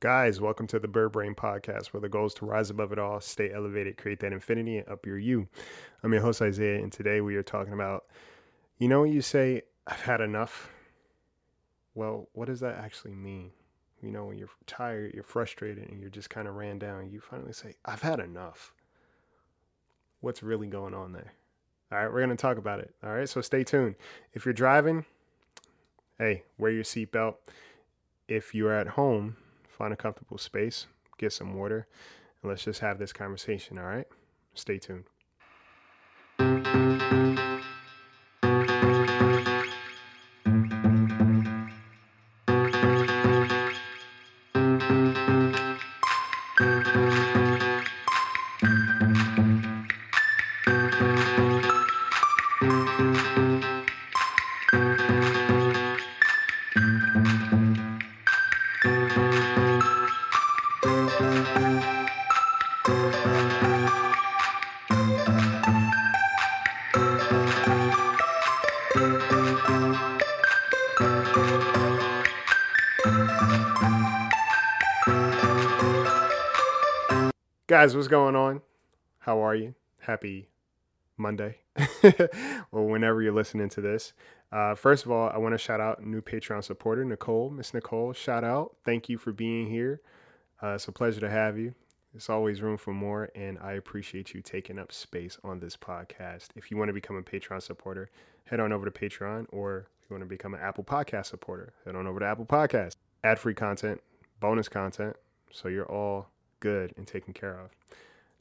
Guys, welcome to the Bird Brain Podcast, where the goal is to rise above it all, stay elevated, create that infinity, and up your you. I'm your host, Isaiah, and today we are talking about you know, when you say, I've had enough, well, what does that actually mean? You know, when you're tired, you're frustrated, and you're just kind of ran down, you finally say, I've had enough. What's really going on there? All right, we're going to talk about it. All right, so stay tuned. If you're driving, hey, wear your seatbelt. If you're at home, find a comfortable space, get some water, and let's just have this conversation, all right? Stay tuned. Guys, what's going on? How are you? Happy Monday, or whenever you're listening to this. Uh, first of all, I want to shout out new Patreon supporter, Nicole. Miss Nicole, shout out. Thank you for being here. Uh, it's a pleasure to have you. There's always room for more, and I appreciate you taking up space on this podcast. If you want to become a Patreon supporter, head on over to Patreon, or if you want to become an Apple Podcast supporter, head on over to Apple Podcast. Ad free content, bonus content, so you're all good and taken care of.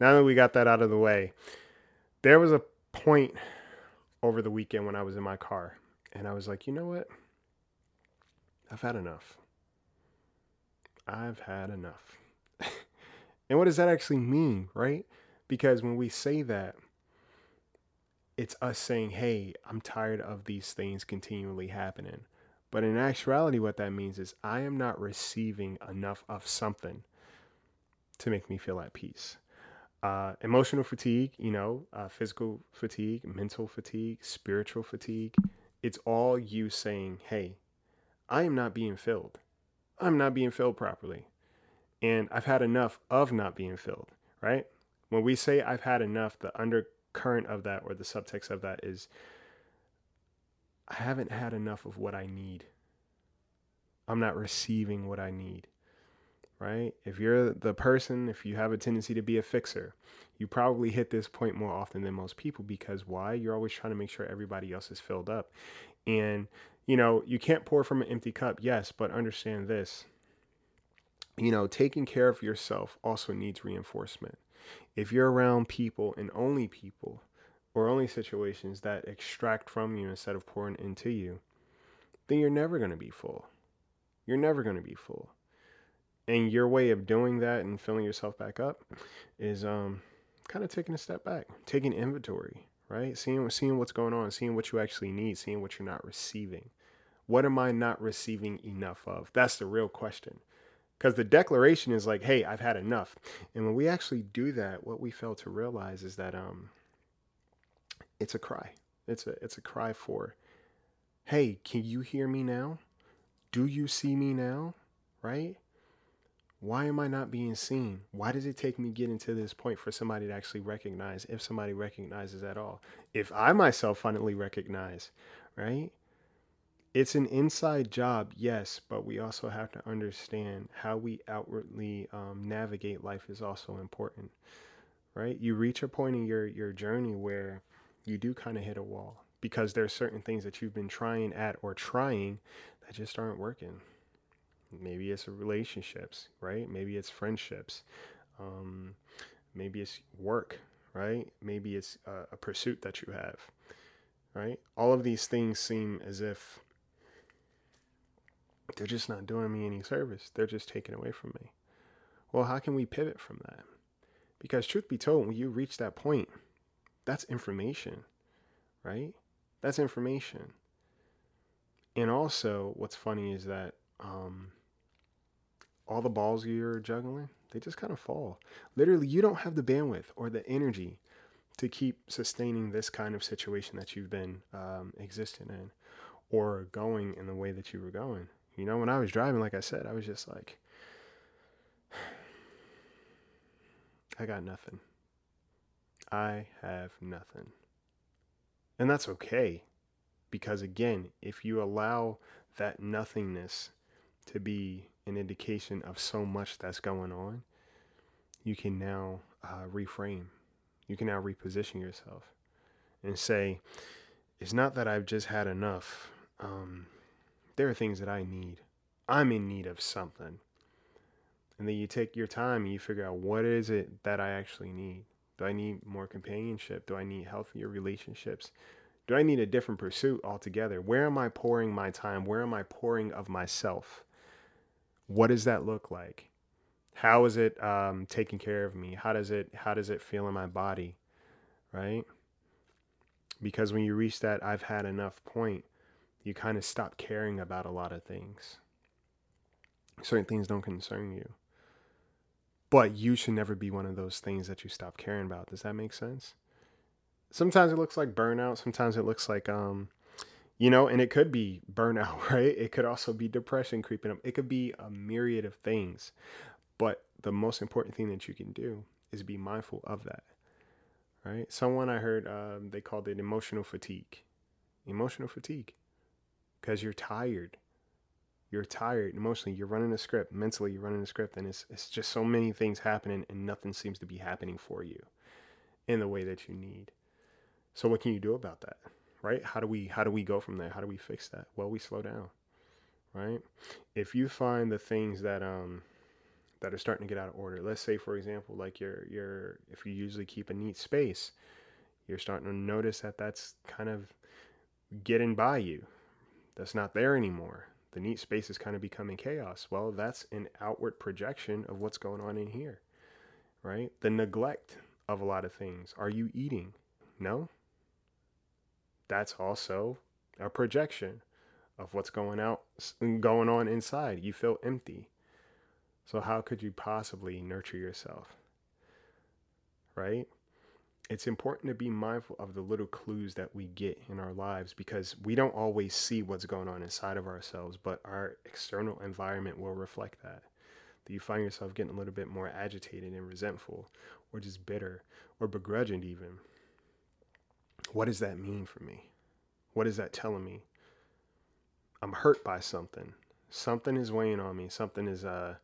Now that we got that out of the way, there was a point over the weekend when I was in my car and I was like, you know what? I've had enough. I've had enough. and what does that actually mean, right? Because when we say that, it's us saying, hey, I'm tired of these things continually happening. But in actuality, what that means is I am not receiving enough of something to make me feel at peace. Uh, emotional fatigue, you know, uh, physical fatigue, mental fatigue, spiritual fatigue. It's all you saying, hey, I am not being filled. I'm not being filled properly. And I've had enough of not being filled, right? When we say I've had enough, the undercurrent of that or the subtext of that is I haven't had enough of what I need. I'm not receiving what I need right? If you're the person, if you have a tendency to be a fixer, you probably hit this point more often than most people because why? You're always trying to make sure everybody else is filled up. And, you know, you can't pour from an empty cup, yes, but understand this. You know, taking care of yourself also needs reinforcement. If you're around people and only people or only situations that extract from you instead of pouring into you, then you're never going to be full. You're never going to be full and your way of doing that and filling yourself back up is um, kind of taking a step back, taking inventory, right? Seeing seeing what's going on, seeing what you actually need, seeing what you're not receiving. What am I not receiving enough of? That's the real question. Because the declaration is like, hey, I've had enough. And when we actually do that, what we fail to realize is that um it's a cry. It's a it's a cry for, hey, can you hear me now? Do you see me now? Right? Why am I not being seen? Why does it take me getting to this point for somebody to actually recognize, if somebody recognizes at all? If I myself finally recognize, right? It's an inside job, yes, but we also have to understand how we outwardly um, navigate life is also important, right? You reach a point in your, your journey where you do kind of hit a wall because there are certain things that you've been trying at or trying that just aren't working Maybe it's relationships, right? Maybe it's friendships. Um, maybe it's work, right? Maybe it's a, a pursuit that you have, right? All of these things seem as if they're just not doing me any service. They're just taking away from me. Well, how can we pivot from that? Because, truth be told, when you reach that point, that's information, right? That's information. And also, what's funny is that um, all the balls you're juggling, they just kind of fall. Literally, you don't have the bandwidth or the energy to keep sustaining this kind of situation that you've been um, existing in or going in the way that you were going. You know, when I was driving, like I said, I was just like, I got nothing. I have nothing. And that's okay. Because again, if you allow that nothingness to be an indication of so much that's going on, you can now uh, reframe. You can now reposition yourself and say, it's not that I've just had enough. Um, there are things that I need. I'm in need of something. And then you take your time and you figure out what is it that I actually need. Do I need more companionship? Do I need healthier relationships? Do I need a different pursuit altogether? Where am I pouring my time? Where am I pouring of myself? What does that look like? How is it um, taking care of me? How does it how does it feel in my body? Right? Because when you reach that I've had enough point, you kind of stop caring about a lot of things. Certain things don't concern you. But you should never be one of those things that you stop caring about. Does that make sense? Sometimes it looks like burnout, sometimes it looks like um you know, and it could be burnout, right? It could also be depression creeping up. It could be a myriad of things. But the most important thing that you can do is be mindful of that. Right? Someone I heard um, they called it emotional fatigue. Emotional fatigue. Because you're tired you're tired emotionally you're running a script mentally you're running a script and it's, it's just so many things happening and nothing seems to be happening for you in the way that you need so what can you do about that right how do we how do we go from there how do we fix that well we slow down right if you find the things that um that are starting to get out of order let's say for example like your your if you usually keep a neat space you're starting to notice that that's kind of getting by you that's not there anymore the neat space is kind of becoming chaos. Well, that's an outward projection of what's going on in here, right? The neglect of a lot of things. Are you eating? No. That's also a projection of what's going out going on inside. You feel empty. So how could you possibly nurture yourself? Right? it's important to be mindful of the little clues that we get in our lives because we don't always see what's going on inside of ourselves, but our external environment will reflect that. Do you find yourself getting a little bit more agitated and resentful, or just bitter, or begrudging, even? What does that mean for me? What is that telling me? I'm hurt by something. Something is weighing on me. Something is uh,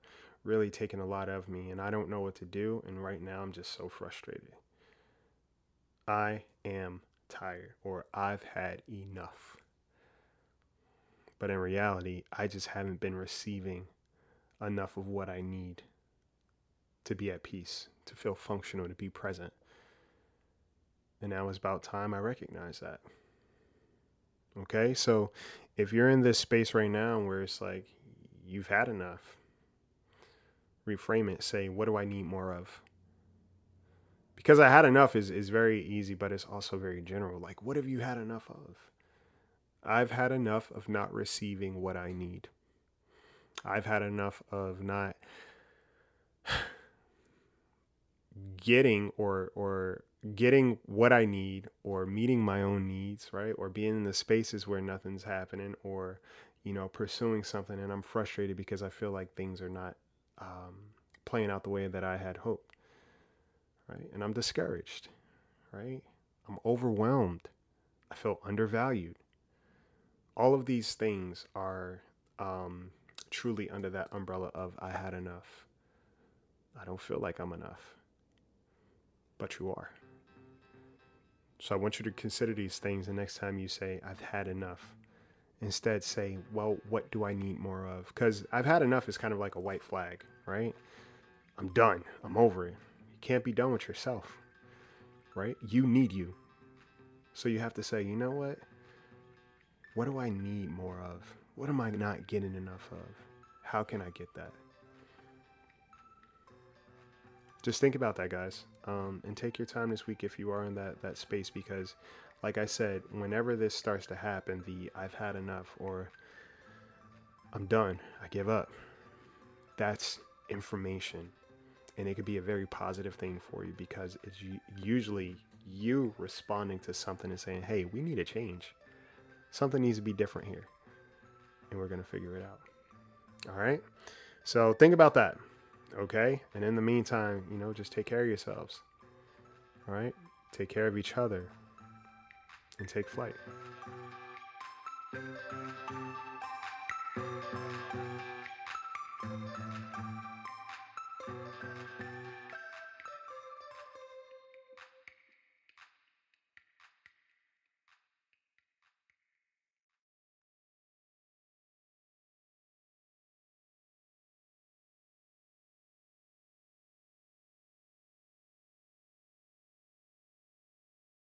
really taking a lot of me, and I don't know what to do. And right now, I'm just so frustrated. I am tired or I've had enough. But in reality, I just haven't been receiving enough of what I need to be at peace, to feel functional, to be present. And now it's about time I recognize that. Okay, so if you're in this space right now where it's like you've had enough, reframe it. Say, what do I need more of? because I had enough is is very easy, but it's also very general. Like, what have you had enough of? I've had enough of not receiving what I need. I've had enough of not getting or or getting what I need or meeting my own needs, right? Or being in the spaces where nothing's happening or you know pursuing something and I'm frustrated because I feel like things are not um, playing out the way that I had hoped right? And I'm discouraged, right? I'm overwhelmed. I feel undervalued. All of these things are um, truly under that umbrella of I had enough. I don't feel like I'm enough. But you are. So I want you to consider these things the next time you say, I've had enough. Instead, say, well, what do I need more of? Because I've had enough is kind of like a white flag, right? I'm done. I'm over it You can't be done with yourself, right? You need you. So you have to say, you know what? What do I need more of? What am I not getting enough of? How can I get that? Just think about that, guys, um, and take your time this week if you are in that that space. Because, like I said, whenever this starts to happen, the "I've had enough" or "I'm done," I give up. That's information and it could be a very positive thing for you because it's usually you responding to something and saying, "Hey, we need a change. Something needs to be different here." And we're going to figure it out. All right? So think about that. Okay? And in the meantime, you know, just take care of yourselves. All right? Take care of each other and take flight.